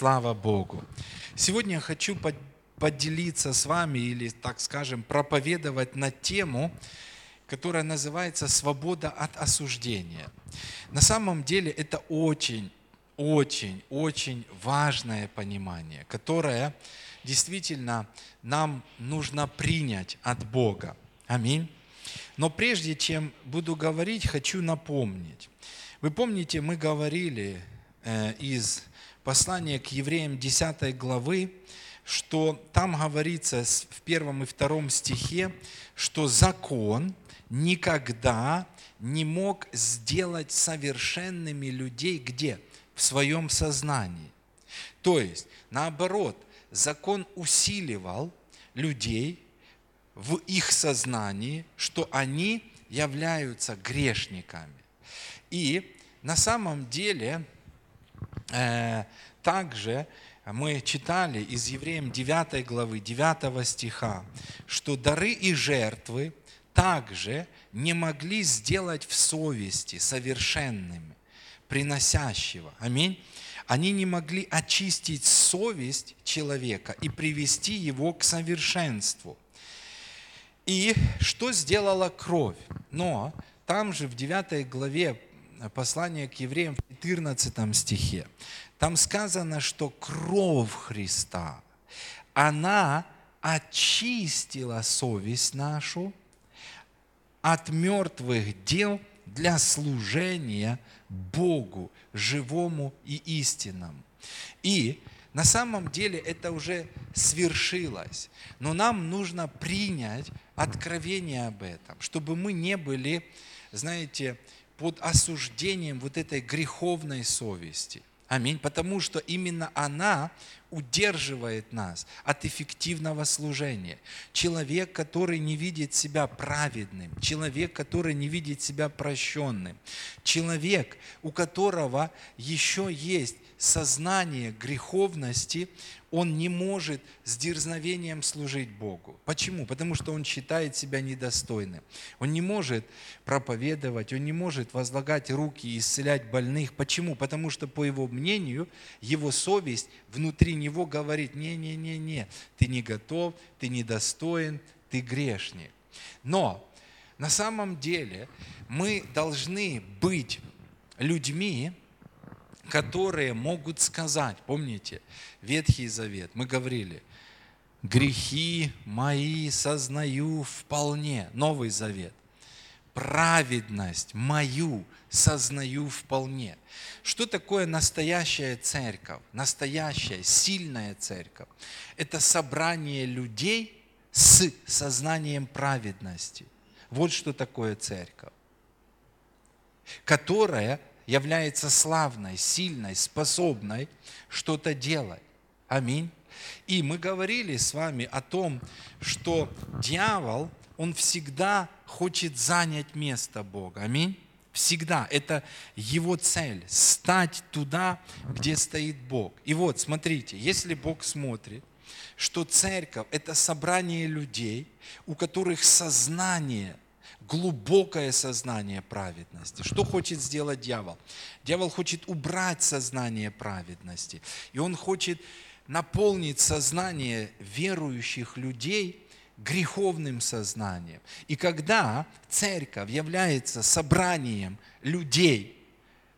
Слава Богу. Сегодня я хочу поделиться с вами или, так скажем, проповедовать на тему, которая называется «Свобода от осуждения». На самом деле это очень, очень, очень важное понимание, которое действительно нам нужно принять от Бога. Аминь. Но прежде чем буду говорить, хочу напомнить. Вы помните, мы говорили э, из послания к евреям 10 главы, что там говорится в первом и втором стихе, что закон никогда не мог сделать совершенными людей где? В своем сознании. То есть, наоборот, закон усиливал людей, в их сознании, что они являются грешниками. И на самом деле также мы читали из Евреям 9 главы, 9 стиха, что дары и жертвы также не могли сделать в совести совершенными, приносящего. Аминь. Они не могли очистить совесть человека и привести его к совершенству. И что сделала кровь? Но там же в 9 главе послания к евреям в 14 стихе, там сказано, что кровь Христа, она очистила совесть нашу от мертвых дел для служения Богу, живому и истинному. И на самом деле это уже свершилось. Но нам нужно принять откровение об этом, чтобы мы не были, знаете, под осуждением вот этой греховной совести. Аминь. Потому что именно она удерживает нас от эффективного служения. Человек, который не видит себя праведным, человек, который не видит себя прощенным, человек, у которого еще есть сознание греховности, он не может с дерзновением служить Богу. Почему? Потому что он считает себя недостойным. Он не может проповедовать, он не может возлагать руки и исцелять больных. Почему? Потому что, по его мнению, его совесть внутри него говорит, не-не-не-не, ты не готов, ты недостоин, ты грешник. Но на самом деле мы должны быть людьми, которые могут сказать, помните, Ветхий Завет, мы говорили, грехи мои сознаю вполне, Новый Завет, праведность мою сознаю вполне. Что такое настоящая церковь? Настоящая, сильная церковь. Это собрание людей с сознанием праведности. Вот что такое церковь, которая является славной, сильной, способной что-то делать. Аминь. И мы говорили с вами о том, что дьявол, он всегда хочет занять место Бога. Аминь. Всегда. Это его цель. Стать туда, где стоит Бог. И вот, смотрите, если Бог смотрит, что церковь – это собрание людей, у которых сознание – глубокое сознание праведности. Что хочет сделать дьявол? Дьявол хочет убрать сознание праведности. И он хочет наполнить сознание верующих людей греховным сознанием. И когда церковь является собранием людей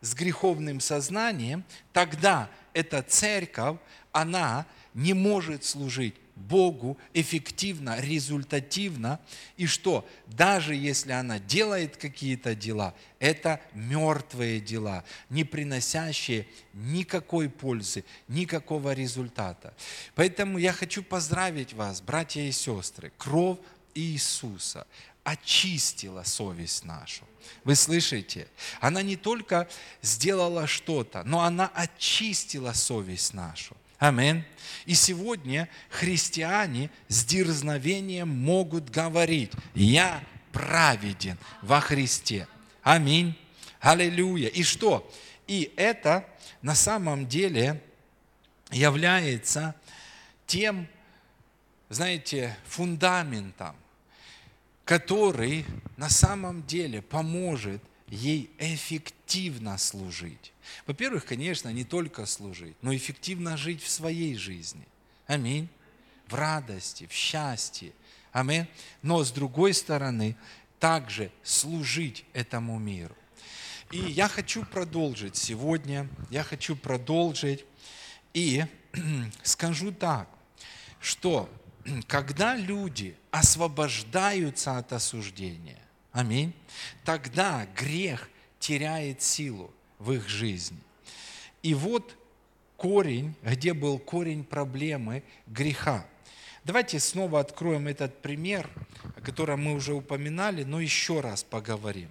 с греховным сознанием, тогда эта церковь, она не может служить Богу эффективно, результативно. И что? Даже если она делает какие-то дела, это мертвые дела, не приносящие никакой пользы, никакого результата. Поэтому я хочу поздравить вас, братья и сестры. Кровь Иисуса очистила совесть нашу. Вы слышите? Она не только сделала что-то, но она очистила совесть нашу. Аминь. И сегодня христиане с дерзновением могут говорить, я праведен во Христе. Аминь. Аллилуйя. И что? И это на самом деле является тем, знаете, фундаментом, который на самом деле поможет ей эффективно служить. Во-первых, конечно, не только служить, но эффективно жить в своей жизни. Аминь. В радости, в счастье. Аминь. Но с другой стороны, также служить этому миру. И я хочу продолжить сегодня, я хочу продолжить и скажу так, что когда люди освобождаются от осуждения, аминь, тогда грех теряет силу в их жизни. И вот корень, где был корень проблемы греха. Давайте снова откроем этот пример, о котором мы уже упоминали, но еще раз поговорим.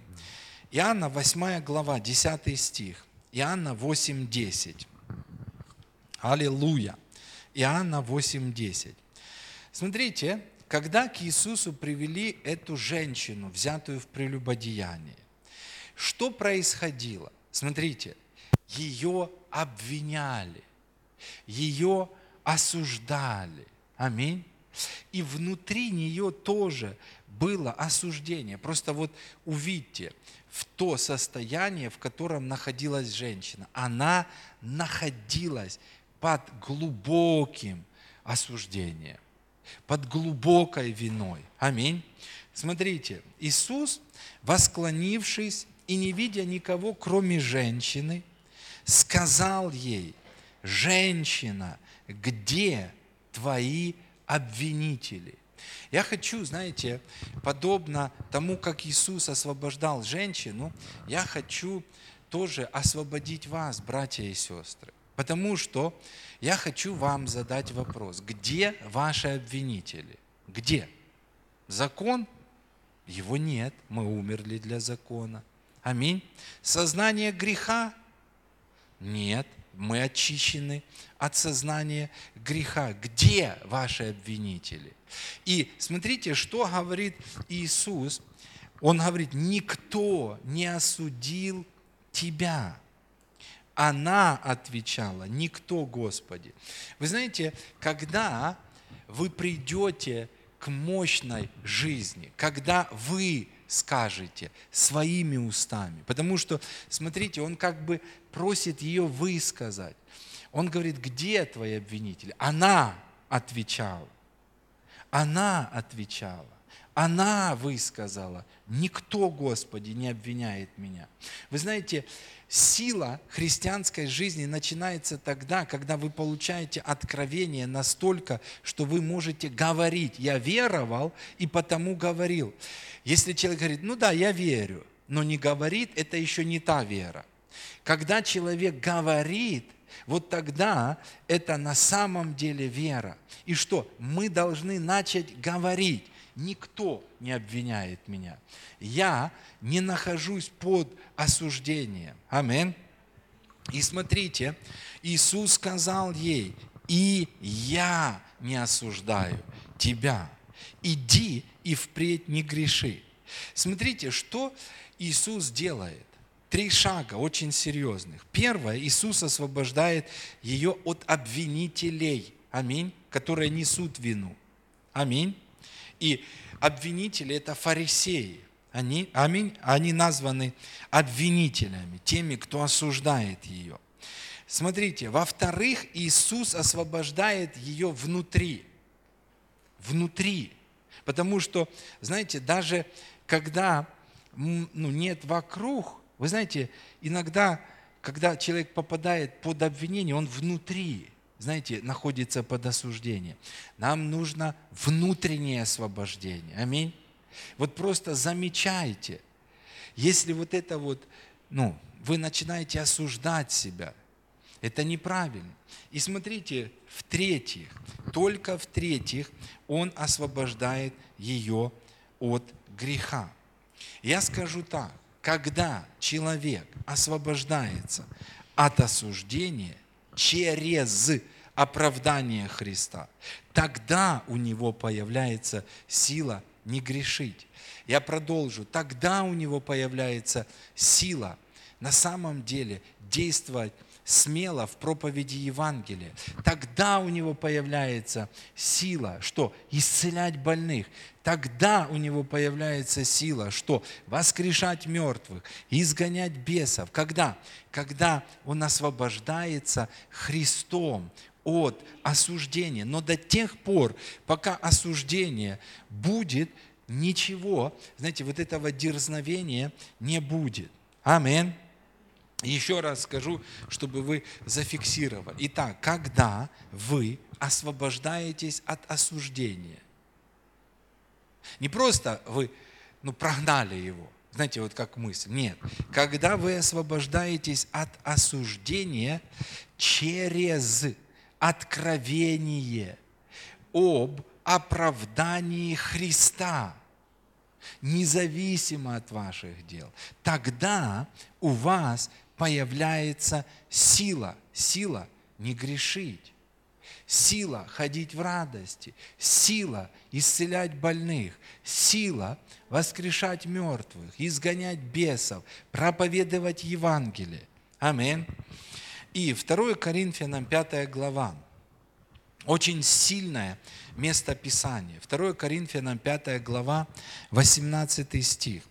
Иоанна 8 глава, 10 стих. Иоанна 8, 10. Аллилуйя. Иоанна 8, 10. Смотрите, когда к Иисусу привели эту женщину, взятую в прелюбодеяние, что происходило? Смотрите, ее обвиняли, ее осуждали. Аминь. И внутри нее тоже было осуждение. Просто вот увидьте, в то состояние, в котором находилась женщина. Она находилась под глубоким осуждением, под глубокой виной. Аминь. Смотрите, Иисус, восклонившись и не видя никого, кроме женщины, сказал ей, женщина, где твои обвинители? Я хочу, знаете, подобно тому, как Иисус освобождал женщину, я хочу тоже освободить вас, братья и сестры. Потому что я хочу вам задать вопрос. Где ваши обвинители? Где? Закон? Его нет. Мы умерли для закона. Аминь. Сознание греха? Нет мы очищены от сознания греха. Где ваши обвинители? И смотрите, что говорит Иисус. Он говорит, никто не осудил тебя. Она отвечала, никто, Господи. Вы знаете, когда вы придете к мощной жизни, когда вы скажете своими устами. Потому что, смотрите, он как бы просит ее высказать. Он говорит, где твои обвинители? Она отвечала. Она отвечала. Она высказала, никто, Господи, не обвиняет меня. Вы знаете, сила христианской жизни начинается тогда, когда вы получаете откровение настолько, что вы можете говорить. Я веровал и потому говорил. Если человек говорит, ну да, я верю, но не говорит, это еще не та вера. Когда человек говорит, вот тогда это на самом деле вера. И что? Мы должны начать говорить. Никто не обвиняет меня. Я не нахожусь под осуждением. Амин. И смотрите, Иисус сказал ей, и я не осуждаю тебя. Иди и впредь не греши. Смотрите, что Иисус делает. Три шага очень серьезных. Первое, Иисус освобождает ее от обвинителей, аминь, которые несут вину. Аминь. И обвинители – это фарисеи. Они, аминь, они названы обвинителями, теми, кто осуждает ее. Смотрите, во-вторых, Иисус освобождает ее внутри. Внутри. Потому что, знаете, даже когда ну, нет вокруг, вы знаете, иногда, когда человек попадает под обвинение, он внутри, знаете, находится под осуждением. Нам нужно внутреннее освобождение. Аминь. Вот просто замечайте, если вот это вот, ну, вы начинаете осуждать себя, это неправильно. И смотрите, в-третьих, только в-третьих, Он освобождает ее от греха. Я скажу так, когда человек освобождается от осуждения через оправдание Христа, тогда у него появляется сила не грешить. Я продолжу. Тогда у него появляется сила на самом деле действовать смело в проповеди Евангелия. Тогда у него появляется сила, что исцелять больных. Тогда у него появляется сила, что воскрешать мертвых, изгонять бесов. Когда? Когда он освобождается Христом от осуждения. Но до тех пор, пока осуждение будет, ничего, знаете, вот этого дерзновения не будет. Аминь. Еще раз скажу, чтобы вы зафиксировали. Итак, когда вы освобождаетесь от осуждения, не просто вы ну, прогнали его, знаете, вот как мысль. Нет. Когда вы освобождаетесь от осуждения через откровение об оправдании Христа, независимо от ваших дел, тогда у вас появляется сила, сила не грешить, сила ходить в радости, сила исцелять больных, сила воскрешать мертвых, изгонять бесов, проповедовать Евангелие. Аминь. И 2 Коринфянам 5 глава. Очень сильное место Писания. 2 Коринфянам 5 глава, 18 стих.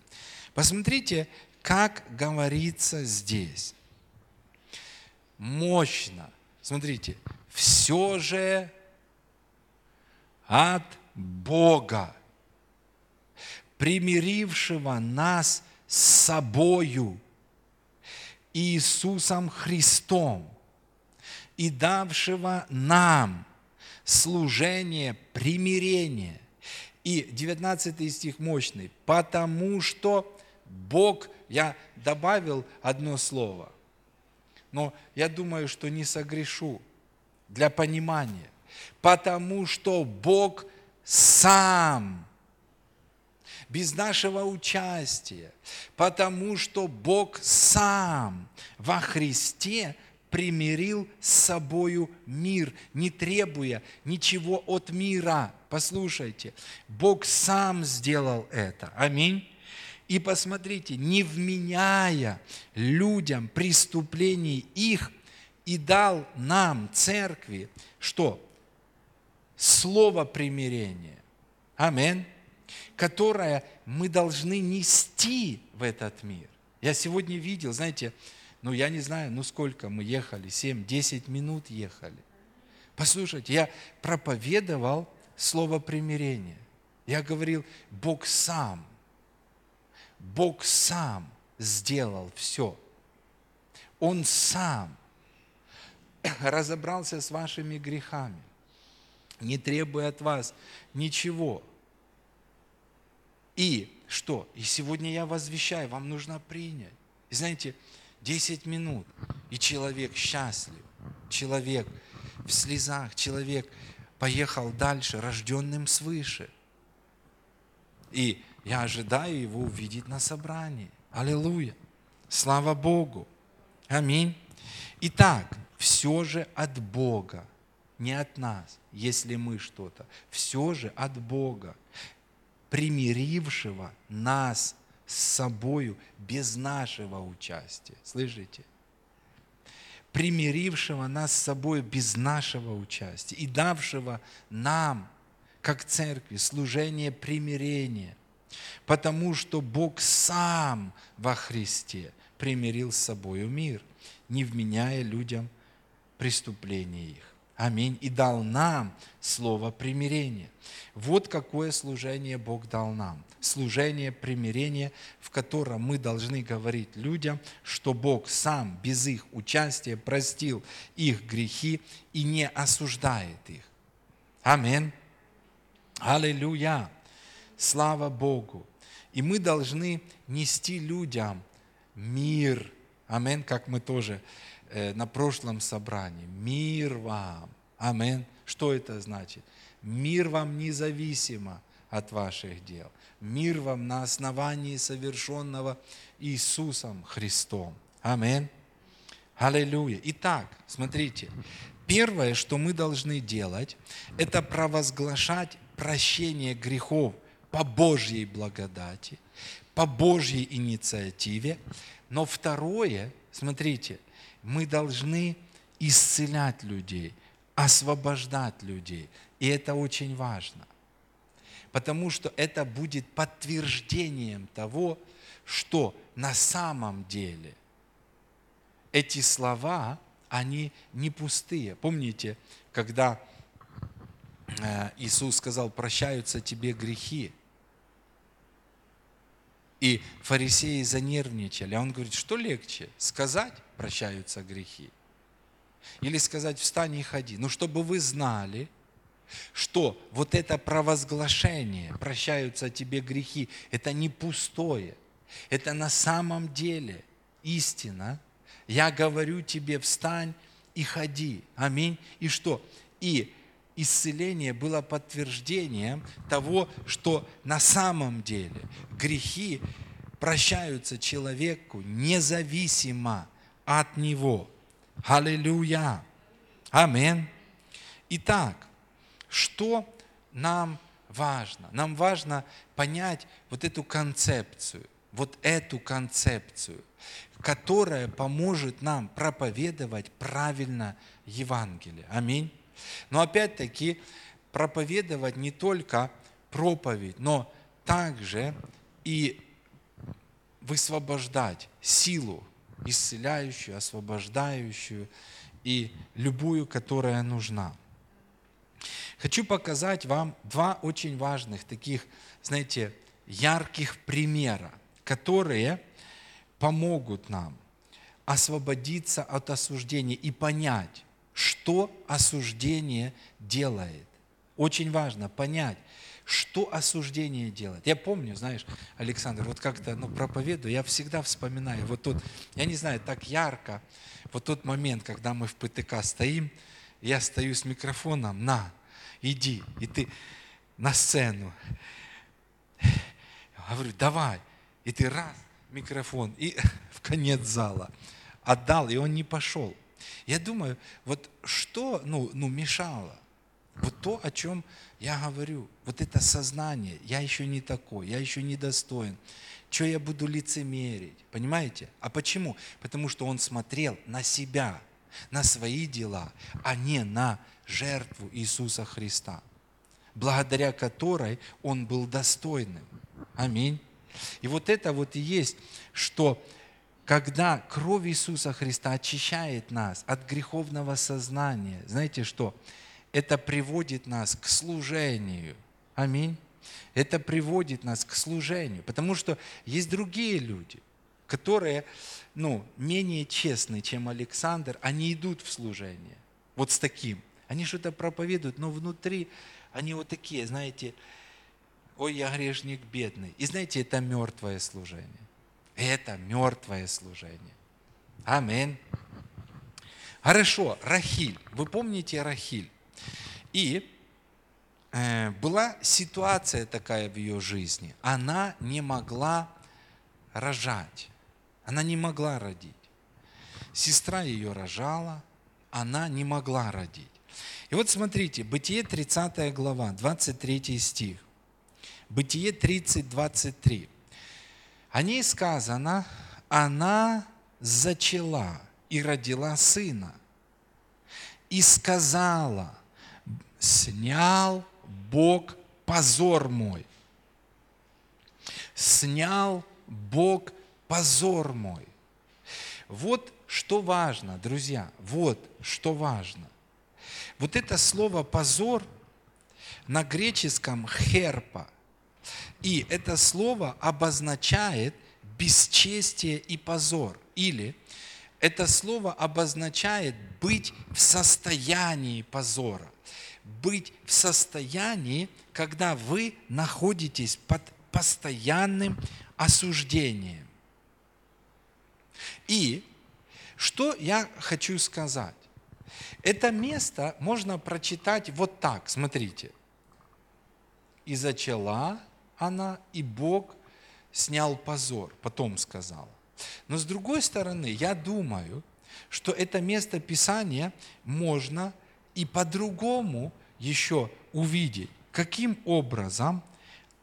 Посмотрите, как говорится здесь. Мощно. Смотрите, все же от Бога, примирившего нас с собою Иисусом Христом и давшего нам служение примирения. И 19 стих мощный. Потому что Бог я добавил одно слово, но я думаю, что не согрешу для понимания. Потому что Бог сам, без нашего участия, потому что Бог сам во Христе примирил с собою мир, не требуя ничего от мира. Послушайте, Бог сам сделал это. Аминь. И посмотрите, не вменяя людям преступлений их, и дал нам, церкви, что? Слово примирения. Аминь. Которое мы должны нести в этот мир. Я сегодня видел, знаете, ну я не знаю, ну сколько мы ехали, 7-10 минут ехали. Послушайте, я проповедовал слово примирения. Я говорил, Бог сам Бог сам сделал все. Он сам разобрался с вашими грехами, не требуя от вас ничего. И что? И сегодня я возвещаю, вам нужно принять. И знаете, 10 минут, и человек счастлив, человек в слезах, человек поехал дальше, рожденным свыше. И я ожидаю его увидеть на собрании. Аллилуйя. Слава Богу. Аминь. Итак, все же от Бога, не от нас, если мы что-то. Все же от Бога, примирившего нас с собою без нашего участия. Слышите? Примирившего нас с собой без нашего участия и давшего нам, как церкви, служение примирения – Потому что Бог сам во Христе примирил с собою мир, не вменяя людям преступления их. Аминь. И дал нам слово примирения. Вот какое служение Бог дал нам. Служение примирения, в котором мы должны говорить людям, что Бог сам без их участия простил их грехи и не осуждает их. Аминь. Аллилуйя. Слава Богу. И мы должны нести людям мир. Амин, как мы тоже на прошлом собрании. Мир вам. Амин. Что это значит? Мир вам независимо от ваших дел. Мир вам на основании совершенного Иисусом Христом. Амин. Аллилуйя. Итак, смотрите, первое, что мы должны делать, это провозглашать прощение грехов по Божьей благодати, по Божьей инициативе. Но второе, смотрите, мы должны исцелять людей, освобождать людей. И это очень важно. Потому что это будет подтверждением того, что на самом деле эти слова, они не пустые. Помните, когда э, Иисус сказал, прощаются тебе грехи, и фарисеи занервничали. А он говорит, что легче, сказать прощаются грехи? Или сказать встань и ходи? Ну, чтобы вы знали, что вот это провозглашение, прощаются тебе грехи, это не пустое, это на самом деле истина. Я говорю тебе, встань и ходи. Аминь. И что? И исцеление было подтверждением того, что на самом деле грехи прощаются человеку независимо от него. Аллилуйя. Амин. Итак, что нам важно? Нам важно понять вот эту концепцию, вот эту концепцию, которая поможет нам проповедовать правильно Евангелие. Аминь. Но опять-таки проповедовать не только проповедь, но также и высвобождать силу, исцеляющую, освобождающую и любую, которая нужна. Хочу показать вам два очень важных таких, знаете, ярких примера, которые помогут нам освободиться от осуждения и понять, что осуждение делает. Очень важно понять, что осуждение делает. Я помню, знаешь, Александр, вот как-то ну, проповедую, я всегда вспоминаю, вот тут, я не знаю, так ярко, вот тот момент, когда мы в ПТК стоим, я стою с микрофоном, на, иди, и ты на сцену. Говорю, давай. И ты раз, микрофон, и в конец зала отдал, и он не пошел. Я думаю, вот что ну, ну, мешало? Вот то, о чем я говорю, вот это сознание, я еще не такой, я еще не достоин. Что я буду лицемерить? Понимаете? А почему? Потому что он смотрел на себя, на свои дела, а не на жертву Иисуса Христа, благодаря которой он был достойным. Аминь. И вот это вот и есть, что когда кровь Иисуса Христа очищает нас от греховного сознания, знаете что? Это приводит нас к служению. Аминь. Это приводит нас к служению. Потому что есть другие люди, которые ну, менее честны, чем Александр, они идут в служение. Вот с таким. Они что-то проповедуют, но внутри они вот такие, знаете, ой, я грешник бедный. И знаете, это мертвое служение. Это мертвое служение. Аминь. Хорошо, Рахиль. Вы помните Рахиль? И э, была ситуация такая в ее жизни. Она не могла рожать. Она не могла родить. Сестра ее рожала, она не могла родить. И вот смотрите, Бытие 30 глава, 23 стих. Бытие 30, 23. О ней сказано, она зачала и родила сына. И сказала, снял Бог позор мой. Снял Бог позор мой. Вот что важно, друзья, вот что важно. Вот это слово позор на греческом херпа – и это слово обозначает бесчестие и позор. Или это слово обозначает быть в состоянии позора. Быть в состоянии, когда вы находитесь под постоянным осуждением. И что я хочу сказать? Это место можно прочитать вот так, смотрите. «И зачала она, и Бог снял позор, потом сказала. Но с другой стороны, я думаю, что это место Писания можно и по-другому еще увидеть. Каким образом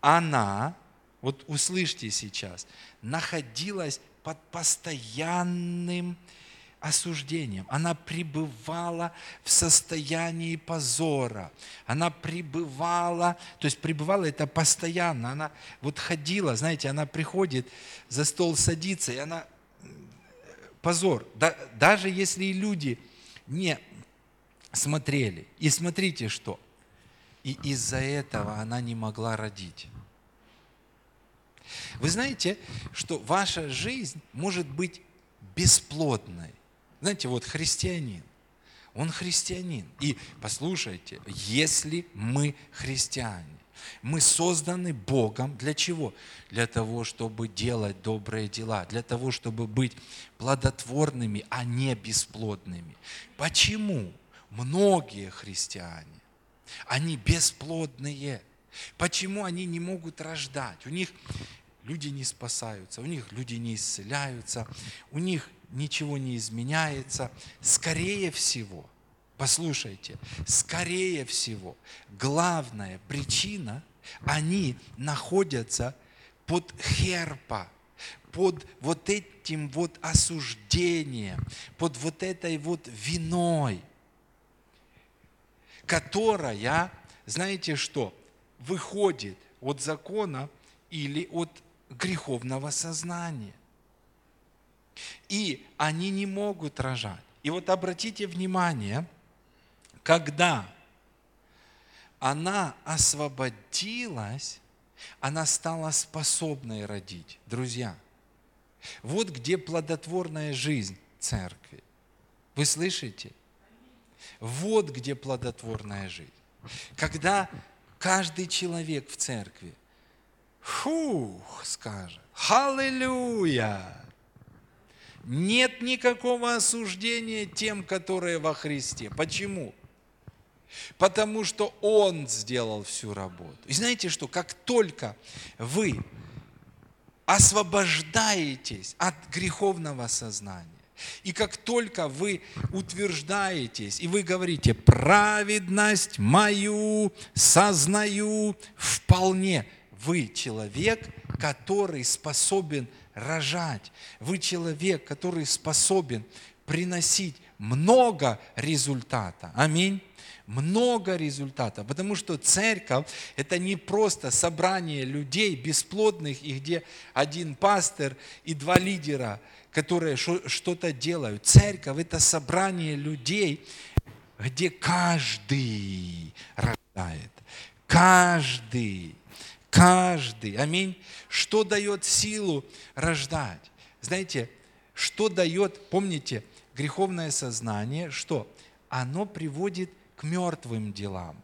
она, вот услышьте сейчас, находилась под постоянным осуждением. Она пребывала в состоянии позора. Она пребывала, то есть пребывала это постоянно. Она вот ходила, знаете, она приходит, за стол садится, и она позор. Да, даже если и люди не смотрели. И смотрите что. И из-за этого она не могла родить. Вы знаете, что ваша жизнь может быть бесплодной. Знаете, вот христианин, он христианин. И послушайте, если мы христиане, мы созданы Богом для чего? Для того, чтобы делать добрые дела, для того, чтобы быть плодотворными, а не бесплодными. Почему многие христиане, они бесплодные? Почему они не могут рождать? У них люди не спасаются, у них люди не исцеляются, у них ничего не изменяется. Скорее всего, послушайте, скорее всего, главная причина, они находятся под херпа, под вот этим вот осуждением, под вот этой вот виной, которая, знаете что, выходит от закона или от греховного сознания. И они не могут рожать. И вот обратите внимание, когда она освободилась, она стала способной родить. Друзья, вот где плодотворная жизнь церкви. Вы слышите? Вот где плодотворная жизнь. Когда каждый человек в церкви фух, скажет, аллилуйя, нет никакого осуждения тем, которые во Христе. Почему? Потому что Он сделал всю работу. И знаете что, как только вы освобождаетесь от греховного сознания, и как только вы утверждаетесь, и вы говорите, праведность мою сознаю вполне, вы человек, который способен рожать. Вы человек, который способен приносить много результата. Аминь. Много результата. Потому что церковь – это не просто собрание людей бесплодных, и где один пастор и два лидера, которые что-то делают. Церковь – это собрание людей, где каждый рождает. Каждый Каждый. Аминь. Что дает силу рождать? Знаете, что дает, помните, греховное сознание, что? Оно приводит к мертвым делам.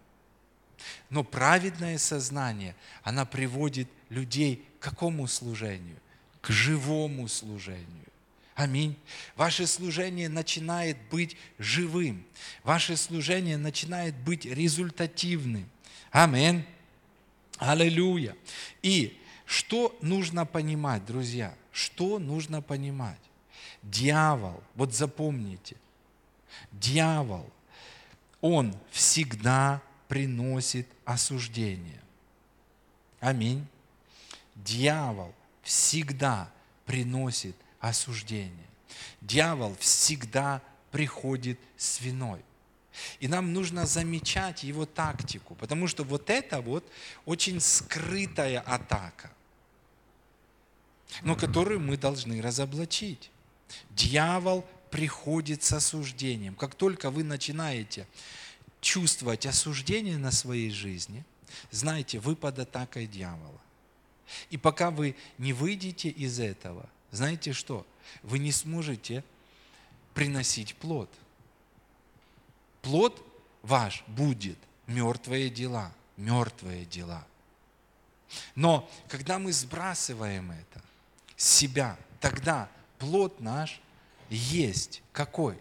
Но праведное сознание, она приводит людей к какому служению? К живому служению. Аминь. Ваше служение начинает быть живым. Ваше служение начинает быть результативным. Аминь. Аллилуйя. И что нужно понимать, друзья? Что нужно понимать? Дьявол, вот запомните, дьявол, он всегда приносит осуждение. Аминь. Дьявол всегда приносит осуждение. Дьявол всегда приходит с виной. И нам нужно замечать его тактику, потому что вот это вот очень скрытая атака, но которую мы должны разоблачить. Дьявол приходит с осуждением. Как только вы начинаете чувствовать осуждение на своей жизни, знайте, вы под атакой дьявола. И пока вы не выйдете из этого, знаете что? Вы не сможете приносить плод – плод ваш будет мертвые дела, мертвые дела. Но когда мы сбрасываем это с себя, тогда плод наш есть какой?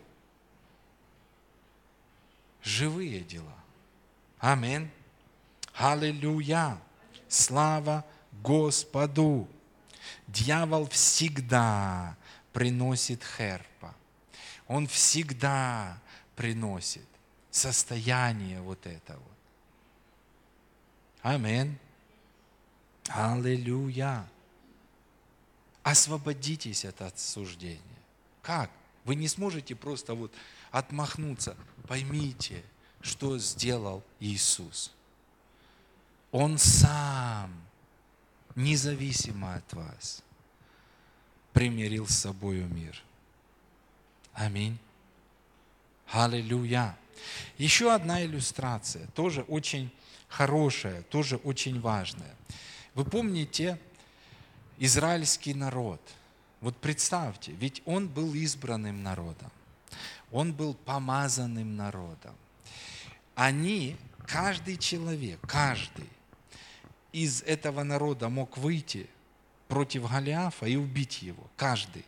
Живые дела. Аминь. Аллилуйя. Слава Господу. Дьявол всегда приносит херпа. Он всегда приносит состояние вот это вот. Амин. Аллилуйя. Освободитесь от осуждения. Как? Вы не сможете просто вот отмахнуться. Поймите, что сделал Иисус. Он сам, независимо от вас, примирил с собою мир. Аминь. Аллилуйя. Еще одна иллюстрация, тоже очень хорошая, тоже очень важная. Вы помните израильский народ? Вот представьте, ведь он был избранным народом, он был помазанным народом. Они, каждый человек, каждый из этого народа мог выйти против Голиафа и убить его, каждый.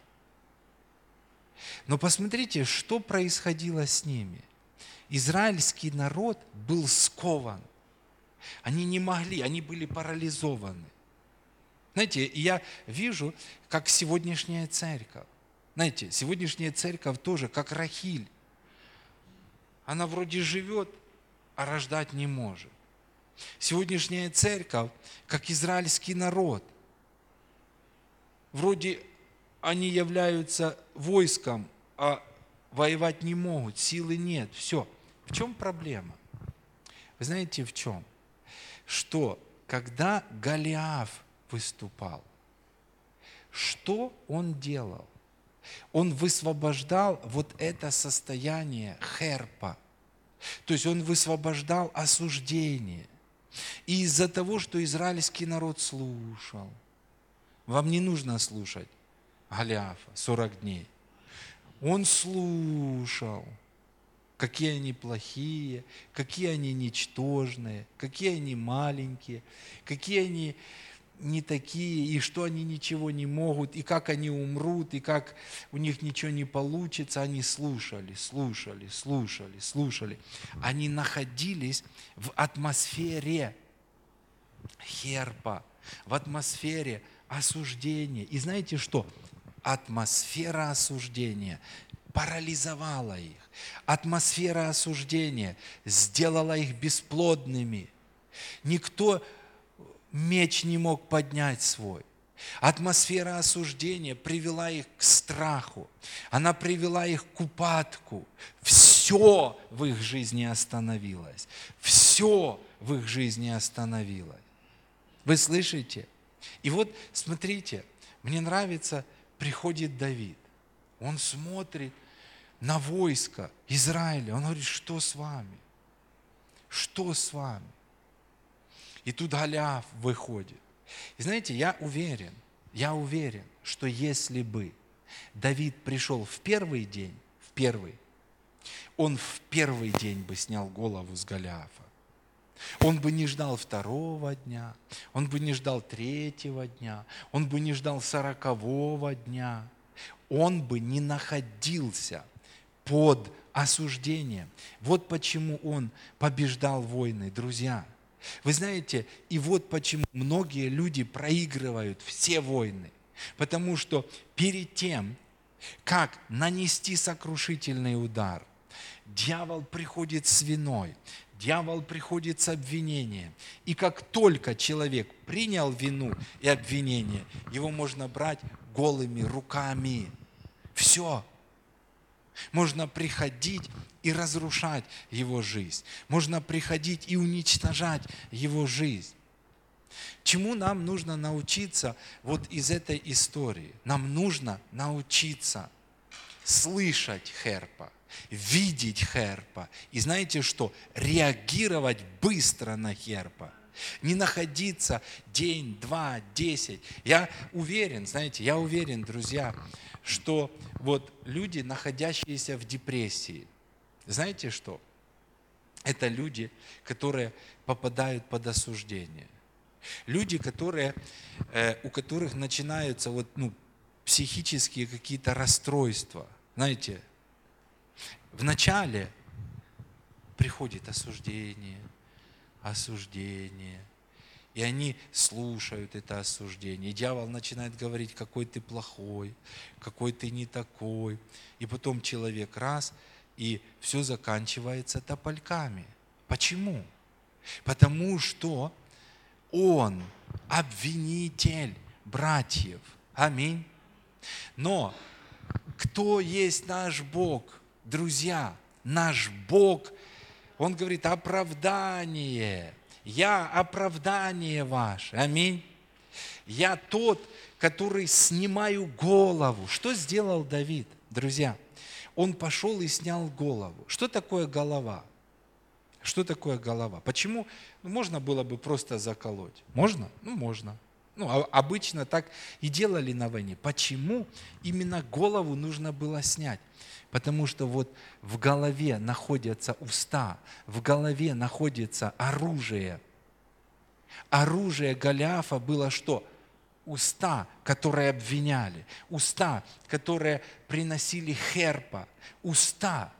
Но посмотрите, что происходило с ними. Израильский народ был скован. Они не могли, они были парализованы. Знаете, я вижу, как сегодняшняя церковь. Знаете, сегодняшняя церковь тоже, как Рахиль. Она вроде живет, а рождать не может. Сегодняшняя церковь, как израильский народ. Вроде они являются войском, а воевать не могут, силы нет, все. В чем проблема? Вы знаете в чем? Что когда Голиаф выступал, что он делал? Он высвобождал вот это состояние херпа. То есть он высвобождал осуждение. И из-за того, что израильский народ слушал, вам не нужно слушать Голиафа 40 дней. Он слушал, какие они плохие, какие они ничтожные, какие они маленькие, какие они не такие, и что они ничего не могут, и как они умрут, и как у них ничего не получится. Они слушали, слушали, слушали, слушали. Они находились в атмосфере херпа, в атмосфере осуждения. И знаете что? Атмосфера осуждения парализовала их. Атмосфера осуждения сделала их бесплодными. Никто меч не мог поднять свой. Атмосфера осуждения привела их к страху. Она привела их к упадку. Все в их жизни остановилось. Все в их жизни остановилось. Вы слышите? И вот смотрите, мне нравится, приходит Давид. Он смотрит на войско Израиля. Он говорит, что с вами? Что с вами? И тут Голиаф выходит. И знаете, я уверен, я уверен, что если бы Давид пришел в первый день, в первый, он в первый день бы снял голову с Голиафа. Он бы не ждал второго дня, он бы не ждал третьего дня, он бы не ждал сорокового дня, он бы не находился под осуждением. Вот почему он побеждал войны, друзья – вы знаете, и вот почему многие люди проигрывают все войны. Потому что перед тем, как нанести сокрушительный удар, дьявол приходит с виной, дьявол приходит с обвинением. И как только человек принял вину и обвинение, его можно брать голыми руками. Все, можно приходить и разрушать его жизнь. Можно приходить и уничтожать его жизнь. Чему нам нужно научиться вот из этой истории? Нам нужно научиться слышать Херпа, видеть Херпа. И знаете что? Реагировать быстро на Херпа. Не находиться день, два, десять. Я уверен, знаете, я уверен, друзья, что вот люди, находящиеся в депрессии, знаете что? Это люди, которые попадают под осуждение. Люди, которые, э, у которых начинаются вот, ну, психические какие-то расстройства. Знаете, вначале приходит осуждение, осуждение – и они слушают это осуждение. И дьявол начинает говорить, какой ты плохой, какой ты не такой. И потом человек раз, и все заканчивается топольками. Почему? Потому что он обвинитель братьев. Аминь. Но Кто есть наш Бог? Друзья, наш Бог, Он говорит, оправдание. Я оправдание ваше. Аминь. Я тот, который снимаю голову. Что сделал Давид, друзья? Он пошел и снял голову. Что такое голова? Что такое голова? Почему? Ну, можно было бы просто заколоть. Можно? Ну, можно. Ну, а обычно так и делали на войне. Почему именно голову нужно было снять? Потому что вот в голове находятся уста, в голове находится оружие. Оружие Голиафа было что? Уста, которые обвиняли, уста, которые приносили херпа, уста.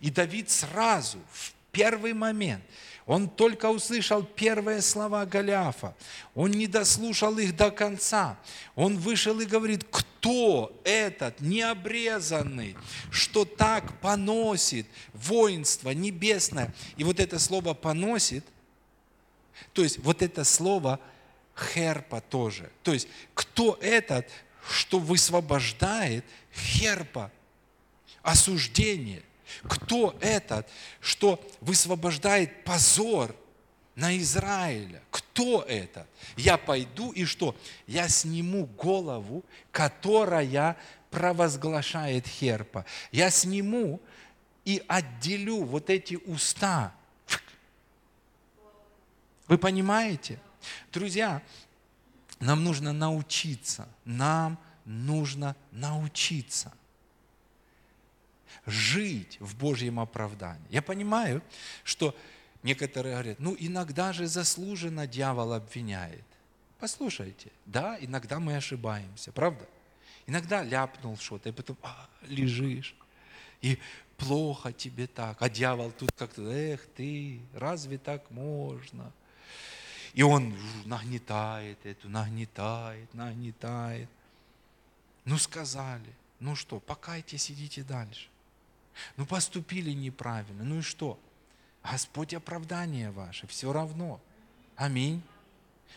И Давид сразу, в первый момент, он только услышал первые слова Голиафа. Он не дослушал их до конца. Он вышел и говорит, кто этот необрезанный, что так поносит воинство небесное. И вот это слово «поносит», то есть вот это слово «херпа» тоже. То есть кто этот, что высвобождает херпа, осуждение – кто этот, что высвобождает позор на Израиля? Кто этот? Я пойду и что? Я сниму голову, которая провозглашает Херпа. Я сниму и отделю вот эти уста. Вы понимаете? Друзья, нам нужно научиться, нам нужно научиться – жить в Божьем оправдании. Я понимаю, что некоторые говорят, ну иногда же заслуженно дьявол обвиняет. Послушайте, да, иногда мы ошибаемся, правда? Иногда ляпнул что-то, и потом а, лежишь, и плохо тебе так, а дьявол тут как-то, эх ты, разве так можно? И он нагнетает эту, нагнетает, нагнетает. Ну сказали, ну что, покайтесь, идите дальше. Ну поступили неправильно, ну и что? Господь оправдание ваше, все равно. Аминь.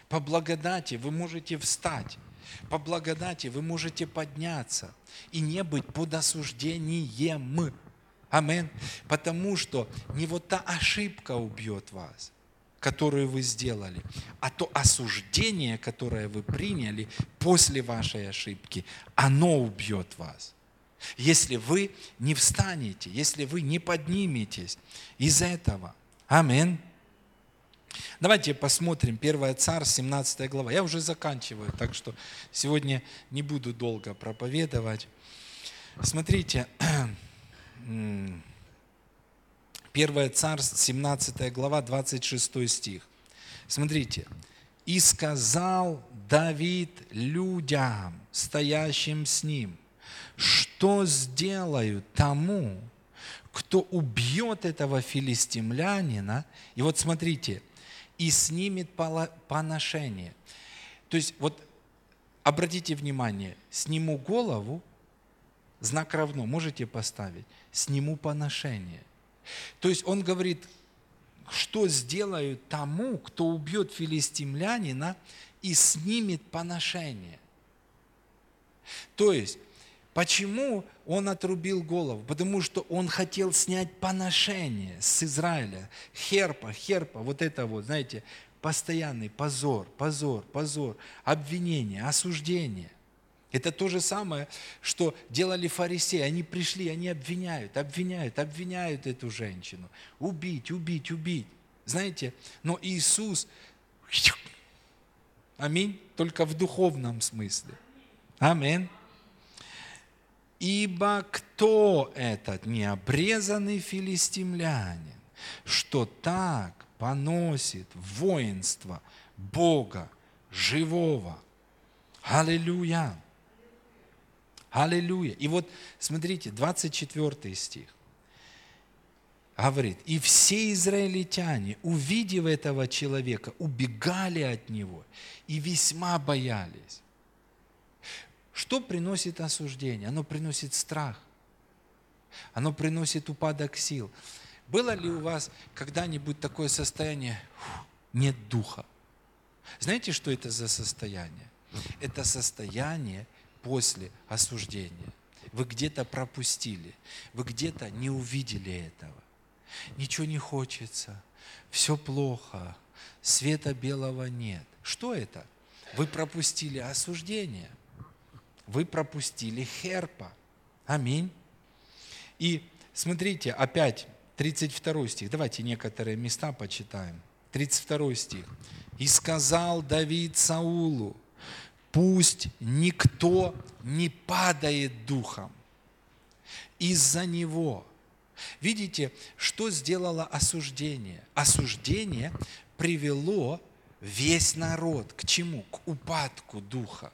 По благодати вы можете встать. По благодати вы можете подняться и не быть под осуждением. Амин. Потому что не вот та ошибка убьет вас, которую вы сделали, а то осуждение, которое вы приняли после вашей ошибки, оно убьет вас если вы не встанете, если вы не подниметесь из этого. Аминь. Давайте посмотрим 1 Царь, 17 глава. Я уже заканчиваю, так что сегодня не буду долго проповедовать. Смотрите, 1 Царь, 17 глава, 26 стих. Смотрите. «И сказал Давид людям, стоящим с ним, что сделаю тому, кто убьет этого филистимлянина, и вот смотрите, и снимет поношение. То есть вот обратите внимание, сниму голову, знак равно, можете поставить, сниму поношение. То есть он говорит, что сделаю тому, кто убьет филистимлянина и снимет поношение. То есть Почему он отрубил голову? Потому что он хотел снять поношение с Израиля. Херпа, херпа, вот это вот, знаете, постоянный позор, позор, позор, обвинение, осуждение. Это то же самое, что делали фарисеи. Они пришли, они обвиняют, обвиняют, обвиняют эту женщину. Убить, убить, убить. Знаете, но Иисус, аминь, только в духовном смысле. Аминь. Ибо кто этот необрезанный филистимлянин, что так поносит воинство Бога живого? Аллилуйя! Аллилуйя! И вот смотрите, 24 стих говорит, и все израильтяне, увидев этого человека, убегали от него и весьма боялись. Что приносит осуждение? Оно приносит страх. Оно приносит упадок сил. Было ли у вас когда-нибудь такое состояние, нет духа? Знаете, что это за состояние? Это состояние после осуждения. вы где-то пропустили, вы где-то не увидели этого. Ничего не хочется, все плохо, света белого нет. Что это? Вы пропустили осуждение, вы пропустили херпа. Аминь. И смотрите, опять 32 стих. Давайте некоторые места почитаем. 32 стих. «И сказал Давид Саулу, пусть никто не падает духом из-за него». Видите, что сделало осуждение? Осуждение привело весь народ к чему? К упадку духа.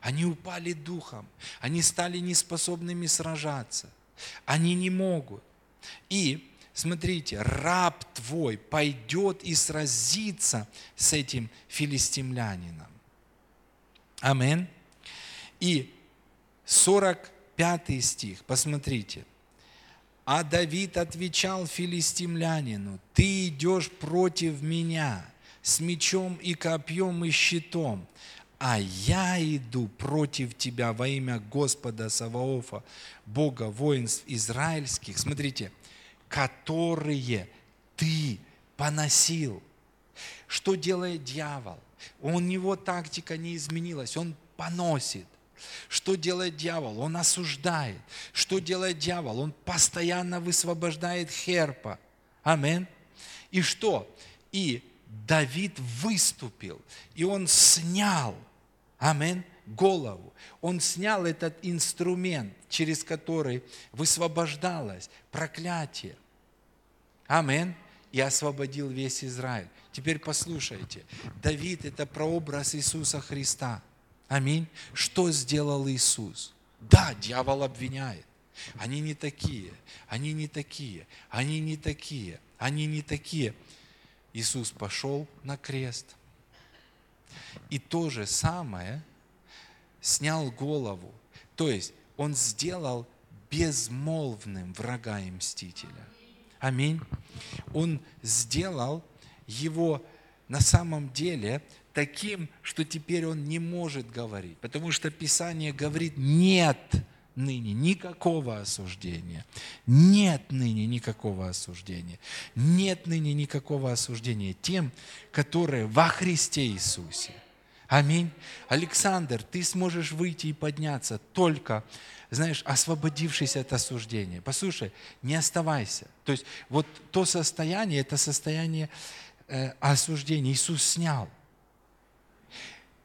Они упали духом, они стали неспособными сражаться, они не могут. И смотрите, раб твой пойдет и сразится с этим филистимлянином. Амин. И 45 стих, посмотрите. А Давид отвечал филистимлянину, ты идешь против меня с мечом и копьем и щитом, а я иду против тебя во имя Господа Саваофа, Бога воинств израильских, смотрите, которые ты поносил. Что делает дьявол? У него тактика не изменилась, он поносит. Что делает дьявол? Он осуждает. Что делает дьявол? Он постоянно высвобождает херпа. Амин. И что? И Давид выступил, и он снял – Амин. Голову. Он снял этот инструмент, через который высвобождалось проклятие. Амин. И освободил весь Израиль. Теперь послушайте. Давид – это прообраз Иисуса Христа. Аминь. Что сделал Иисус? Да, дьявол обвиняет. Они не такие, они не такие, они не такие, они не такие. Иисус пошел на крест – и то же самое снял голову. То есть он сделал безмолвным врага и мстителя. Аминь. Он сделал его на самом деле таким, что теперь он не может говорить, потому что Писание говорит «нет» ныне никакого осуждения. Нет ныне никакого осуждения. Нет ныне никакого осуждения тем, которые во Христе Иисусе. Аминь. Александр, ты сможешь выйти и подняться только, знаешь, освободившись от осуждения. Послушай, не оставайся. То есть вот то состояние, это состояние э, осуждения Иисус снял.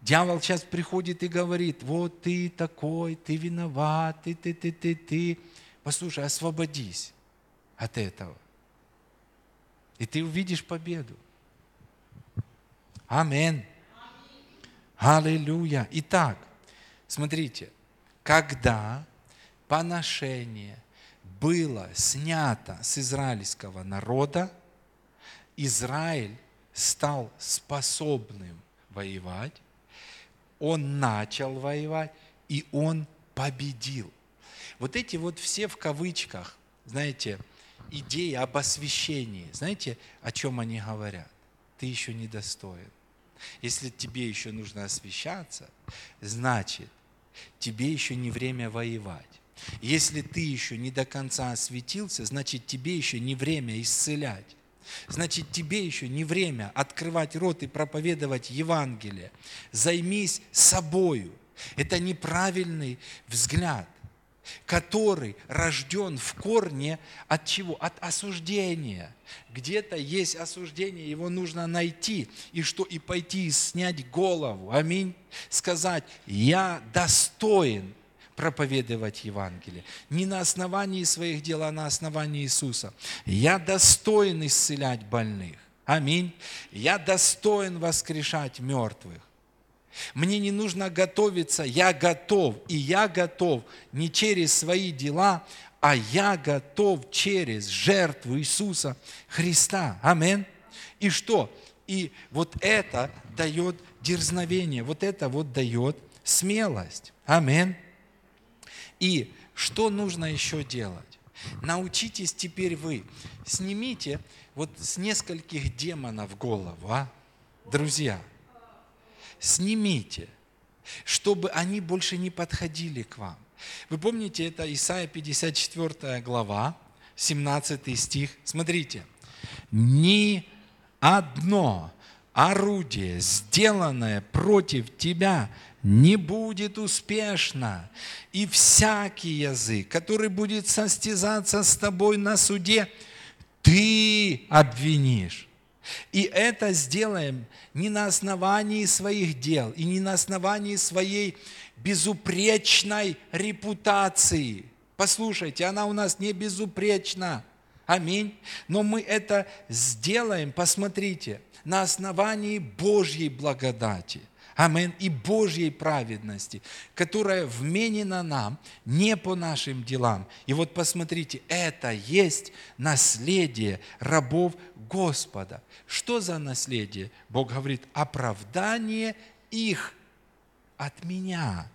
Дьявол сейчас приходит и говорит, вот ты такой, ты виноват, ты, ты, ты, ты, ты. Послушай, освободись от этого. И ты увидишь победу. Аминь. Аллилуйя. Итак, смотрите, когда поношение было снято с израильского народа, Израиль стал способным воевать, он начал воевать, и он победил. Вот эти вот все в кавычках, знаете, идеи об освящении, знаете, о чем они говорят? Ты еще не достоин. Если тебе еще нужно освещаться, значит, тебе еще не время воевать. Если ты еще не до конца осветился, значит, тебе еще не время исцелять. Значит, тебе еще не время открывать рот и проповедовать Евангелие. Займись собою. Это неправильный взгляд, который рожден в корне от чего? От осуждения. Где-то есть осуждение, его нужно найти, и что? И пойти и снять голову. Аминь. Сказать, я достоин проповедовать Евангелие. Не на основании своих дел, а на основании Иисуса. Я достоин исцелять больных. Аминь. Я достоин воскрешать мертвых. Мне не нужно готовиться, я готов. И я готов не через свои дела, а я готов через жертву Иисуса Христа. Аминь. И что? И вот это дает дерзновение, вот это вот дает смелость. Аминь. И что нужно еще делать? Научитесь теперь вы. Снимите вот с нескольких демонов голову, а? Друзья, снимите. чтобы они больше не подходили к вам. Вы помните, это Исайя 54 глава, 17 стих. Смотрите. «Ни одно орудие, сделанное против тебя, не будет успешно, и всякий язык, который будет состязаться с тобой на суде, ты обвинишь. И это сделаем не на основании своих дел и не на основании своей безупречной репутации. Послушайте, она у нас не безупречна. Аминь. Но мы это сделаем, посмотрите, на основании Божьей благодати. Аминь. И Божьей праведности, которая вменена нам не по нашим делам. И вот посмотрите, это есть наследие рабов Господа. Что за наследие? Бог говорит, оправдание их от меня,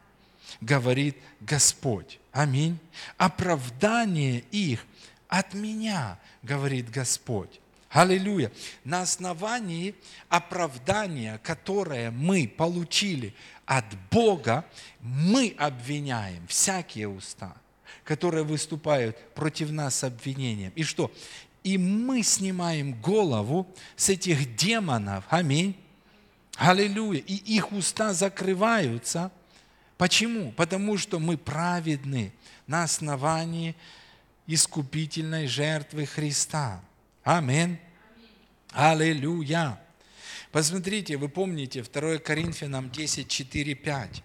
говорит Господь. Аминь. Оправдание их от меня, говорит Господь. Аллилуйя. На основании оправдания, которое мы получили от Бога, мы обвиняем всякие уста, которые выступают против нас с обвинением. И что? И мы снимаем голову с этих демонов. Аминь. Аллилуйя. И их уста закрываются. Почему? Потому что мы праведны на основании искупительной жертвы Христа. Аминь. Аллилуйя. Посмотрите, вы помните 2 Коринфянам 10, 4, 5.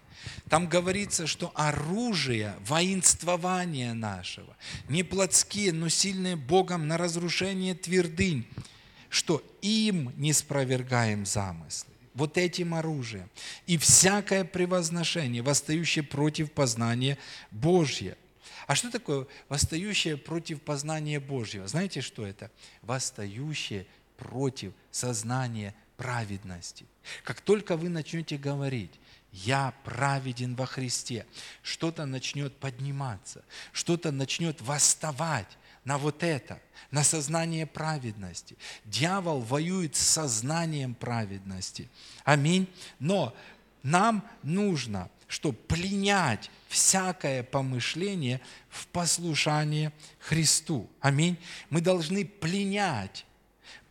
Там говорится, что оружие воинствования нашего, не плотские, но сильные Богом на разрушение твердынь, что им не спровергаем замыслы. Вот этим оружием. И всякое превозношение, восстающее против познания Божьего. А что такое восстающее против познания Божьего? Знаете, что это? Восстающее против сознания праведности. Как только вы начнете говорить, я праведен во Христе, что-то начнет подниматься, что-то начнет восставать на вот это, на сознание праведности. Дьявол воюет с сознанием праведности. Аминь. Но нам нужно, чтобы пленять всякое помышление в послушание Христу. Аминь. Мы должны пленять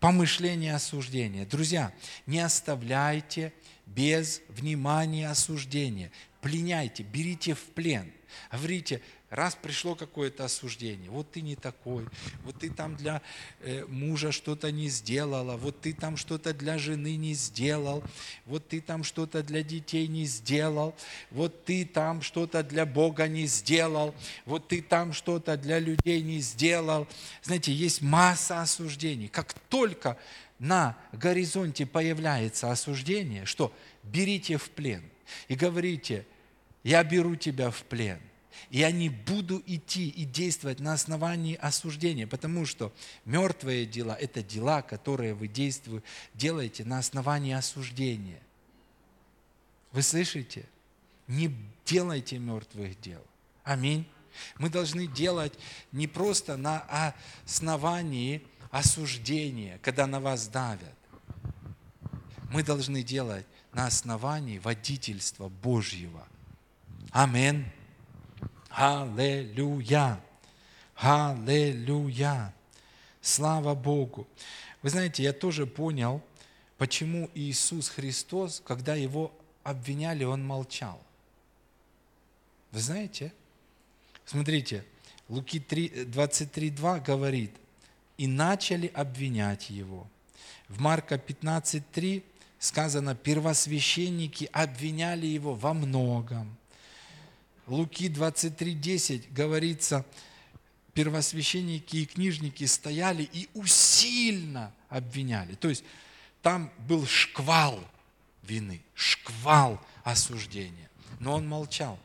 помышление осуждения. Друзья, не оставляйте без внимания осуждения. Пленяйте, берите в плен. Говорите, раз пришло какое-то осуждение, вот ты не такой, вот ты там для э, мужа что-то не сделала, вот ты там что-то для жены не сделал, вот ты там что-то для детей не сделал, вот ты там что-то для Бога не сделал, вот ты там что-то для людей не сделал. Знаете, есть масса осуждений. Как только на горизонте появляется осуждение, что берите в плен и говорите, я беру тебя в плен – я не буду идти и действовать на основании осуждения, потому что мертвые дела – это дела, которые вы действуете, делаете на основании осуждения. Вы слышите? Не делайте мертвых дел. Аминь. Мы должны делать не просто на основании осуждения, когда на вас давят. Мы должны делать на основании водительства Божьего. Аминь. Аллилуйя! Аллилуйя! Слава Богу! Вы знаете, я тоже понял, почему Иисус Христос, когда его обвиняли, он молчал. Вы знаете? Смотрите, Луки 23.2 говорит, и начали обвинять его. В Марка 15.3 сказано, первосвященники обвиняли его во многом. Луки 23.10 говорится, первосвященники и книжники стояли и усильно обвиняли. То есть там был шквал вины, шквал осуждения. Но он молчал.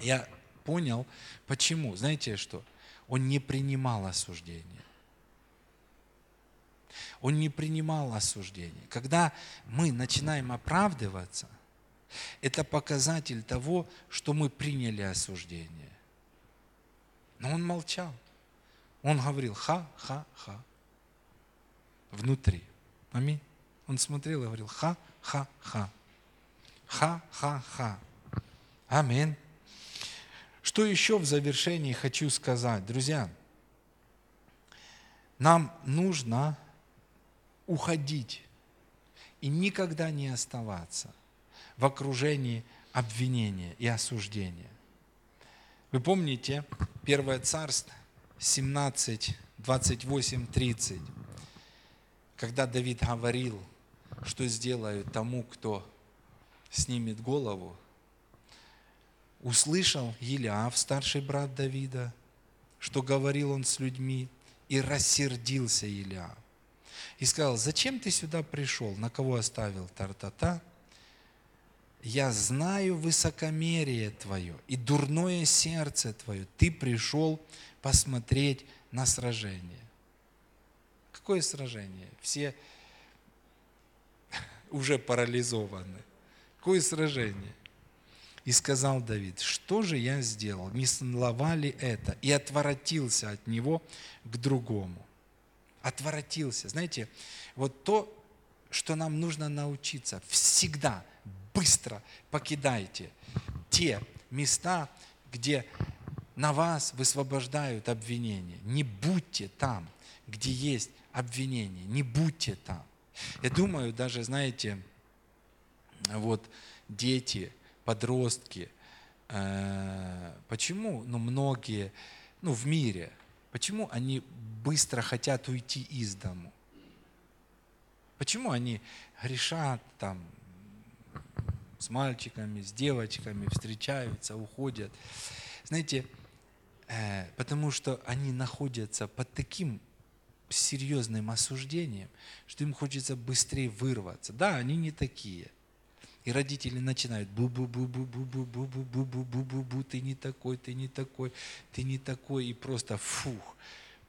Я понял, почему. Знаете что? Он не принимал осуждения. Он не принимал осуждения. Когда мы начинаем оправдываться, это показатель того, что мы приняли осуждение. Но он молчал. Он говорил ха-ха-ха. Внутри. Аминь. Он смотрел и говорил ха-ха-ха. Ха-ха-ха. Аминь. Что еще в завершении хочу сказать? Друзья, нам нужно уходить и никогда не оставаться в окружении обвинения и осуждения. Вы помните 1 Царство 17, 28, 30, когда Давид говорил, что сделают тому, кто снимет голову, услышал Елиав, старший брат Давида, что говорил он с людьми, и рассердился Елиав. И сказал, зачем ты сюда пришел, на кого оставил тартата? Я знаю высокомерие твое и дурное сердце твое. Ты пришел посмотреть на сражение. Какое сражение? Все уже парализованы. Какое сражение? И сказал Давид, что же я сделал? Не слова это? И отворотился от него к другому. Отворотился. Знаете, вот то, что нам нужно научиться, всегда быстро покидайте те места, где на вас высвобождают обвинения. Не будьте там, где есть обвинения. Не будьте там. Я думаю, даже, знаете, вот дети – подростки, э, почему, ну, многие, ну, в мире, почему они быстро хотят уйти из дому? Почему они грешат там с мальчиками, с девочками, встречаются, уходят? Знаете, э, потому что они находятся под таким серьезным осуждением, что им хочется быстрее вырваться. Да, они не такие. И родители начинают бу-бу-бу-бу-бу-бу-бу-бу-бу-бу-бу, ты не такой, ты не такой, ты не такой, и просто фух.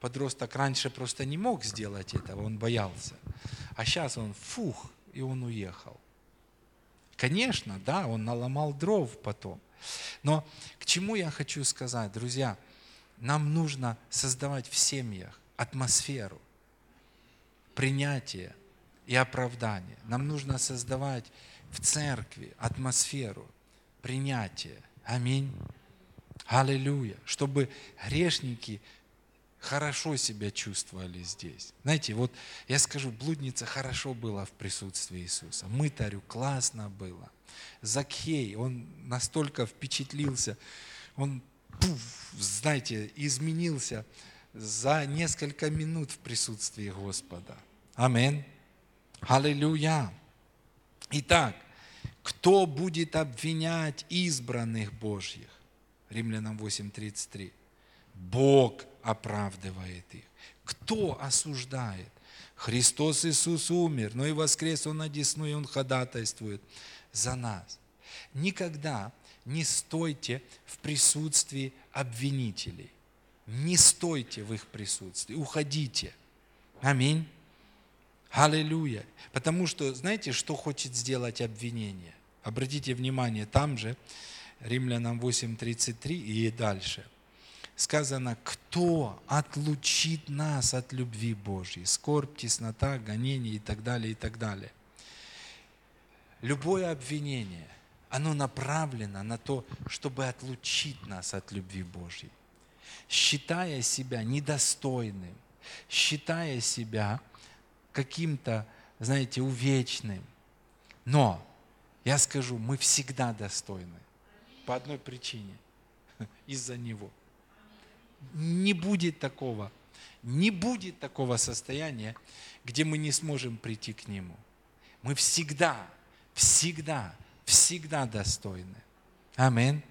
Подросток раньше просто не мог сделать этого, он боялся. А сейчас он фух, и он уехал. Конечно, да, он наломал дров потом. Но к чему я хочу сказать, друзья, нам нужно создавать в семьях атмосферу принятия и оправдания. Нам нужно создавать в церкви атмосферу принятия. Аминь. Аллилуйя. Чтобы грешники хорошо себя чувствовали здесь. Знаете, вот я скажу, блудница хорошо была в присутствии Иисуса. Мытарю классно было. Закхей, он настолько впечатлился, он, пуф, знаете, изменился за несколько минут в присутствии Господа. Аминь. Аллилуйя. Итак, кто будет обвинять избранных Божьих? Римлянам 8.33. Бог оправдывает их. Кто осуждает? Христос Иисус умер, но и воскрес Он на и Он ходатайствует за нас. Никогда не стойте в присутствии обвинителей. Не стойте в их присутствии, уходите. Аминь. Аллилуйя. Потому что, знаете, что хочет сделать обвинение? Обратите внимание, там же, Римлянам 8.33 и дальше, сказано, кто отлучит нас от любви Божьей? Скорбь, теснота, гонение и так далее, и так далее. Любое обвинение, оно направлено на то, чтобы отлучить нас от любви Божьей. Считая себя недостойным, считая себя каким-то, знаете, увечным. Но, я скажу, мы всегда достойны. По одной причине. Из-за Него. Не будет такого, не будет такого состояния, где мы не сможем прийти к Нему. Мы всегда, всегда, всегда достойны. Амин.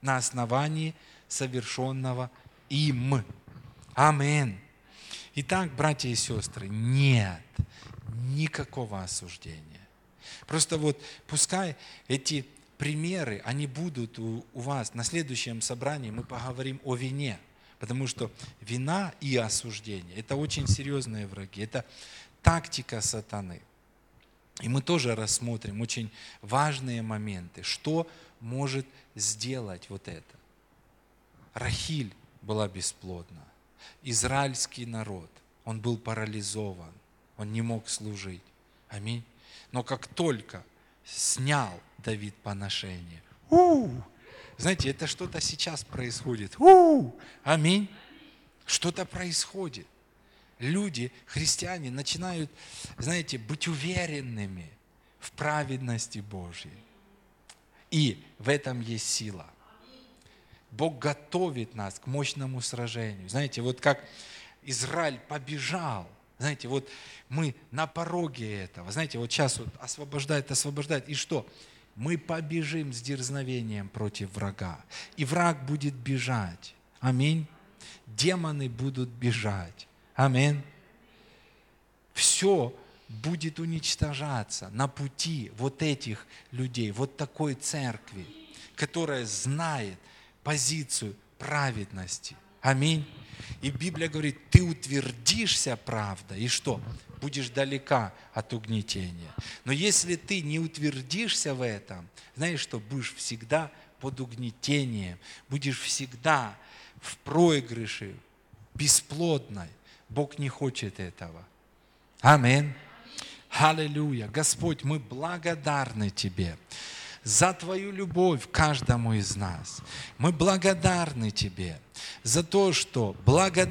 На основании совершенного им. Амин. Итак, братья и сестры, нет никакого осуждения. Просто вот пускай эти примеры, они будут у, у вас. На следующем собрании мы поговорим о вине, потому что вина и осуждение – это очень серьезные враги, это тактика сатаны. И мы тоже рассмотрим очень важные моменты, что может сделать вот это. Рахиль была бесплодна израильский народ, он был парализован, он не мог служить. Аминь. Но как только снял Давид поношение. У! Знаете, это что-то сейчас происходит. У! Аминь. Что-то происходит. Люди, христиане, начинают, знаете, быть уверенными в праведности Божьей. И в этом есть сила. Бог готовит нас к мощному сражению. Знаете, вот как Израиль побежал, знаете, вот мы на пороге этого, знаете, вот сейчас вот освобождает, освобождает, и что? Мы побежим с дерзновением против врага, и враг будет бежать. Аминь. Демоны будут бежать. Аминь. Все будет уничтожаться на пути вот этих людей, вот такой церкви, которая знает позицию праведности. Аминь. И Библия говорит, ты утвердишься, правда, и что? Будешь далека от угнетения. Но если ты не утвердишься в этом, знаешь что, будешь всегда под угнетением, будешь всегда в проигрыше, бесплодной. Бог не хочет этого. Аминь. Аллилуйя. Господь, мы благодарны Тебе за Твою любовь каждому из нас. Мы благодарны Тебе за то, что благодаря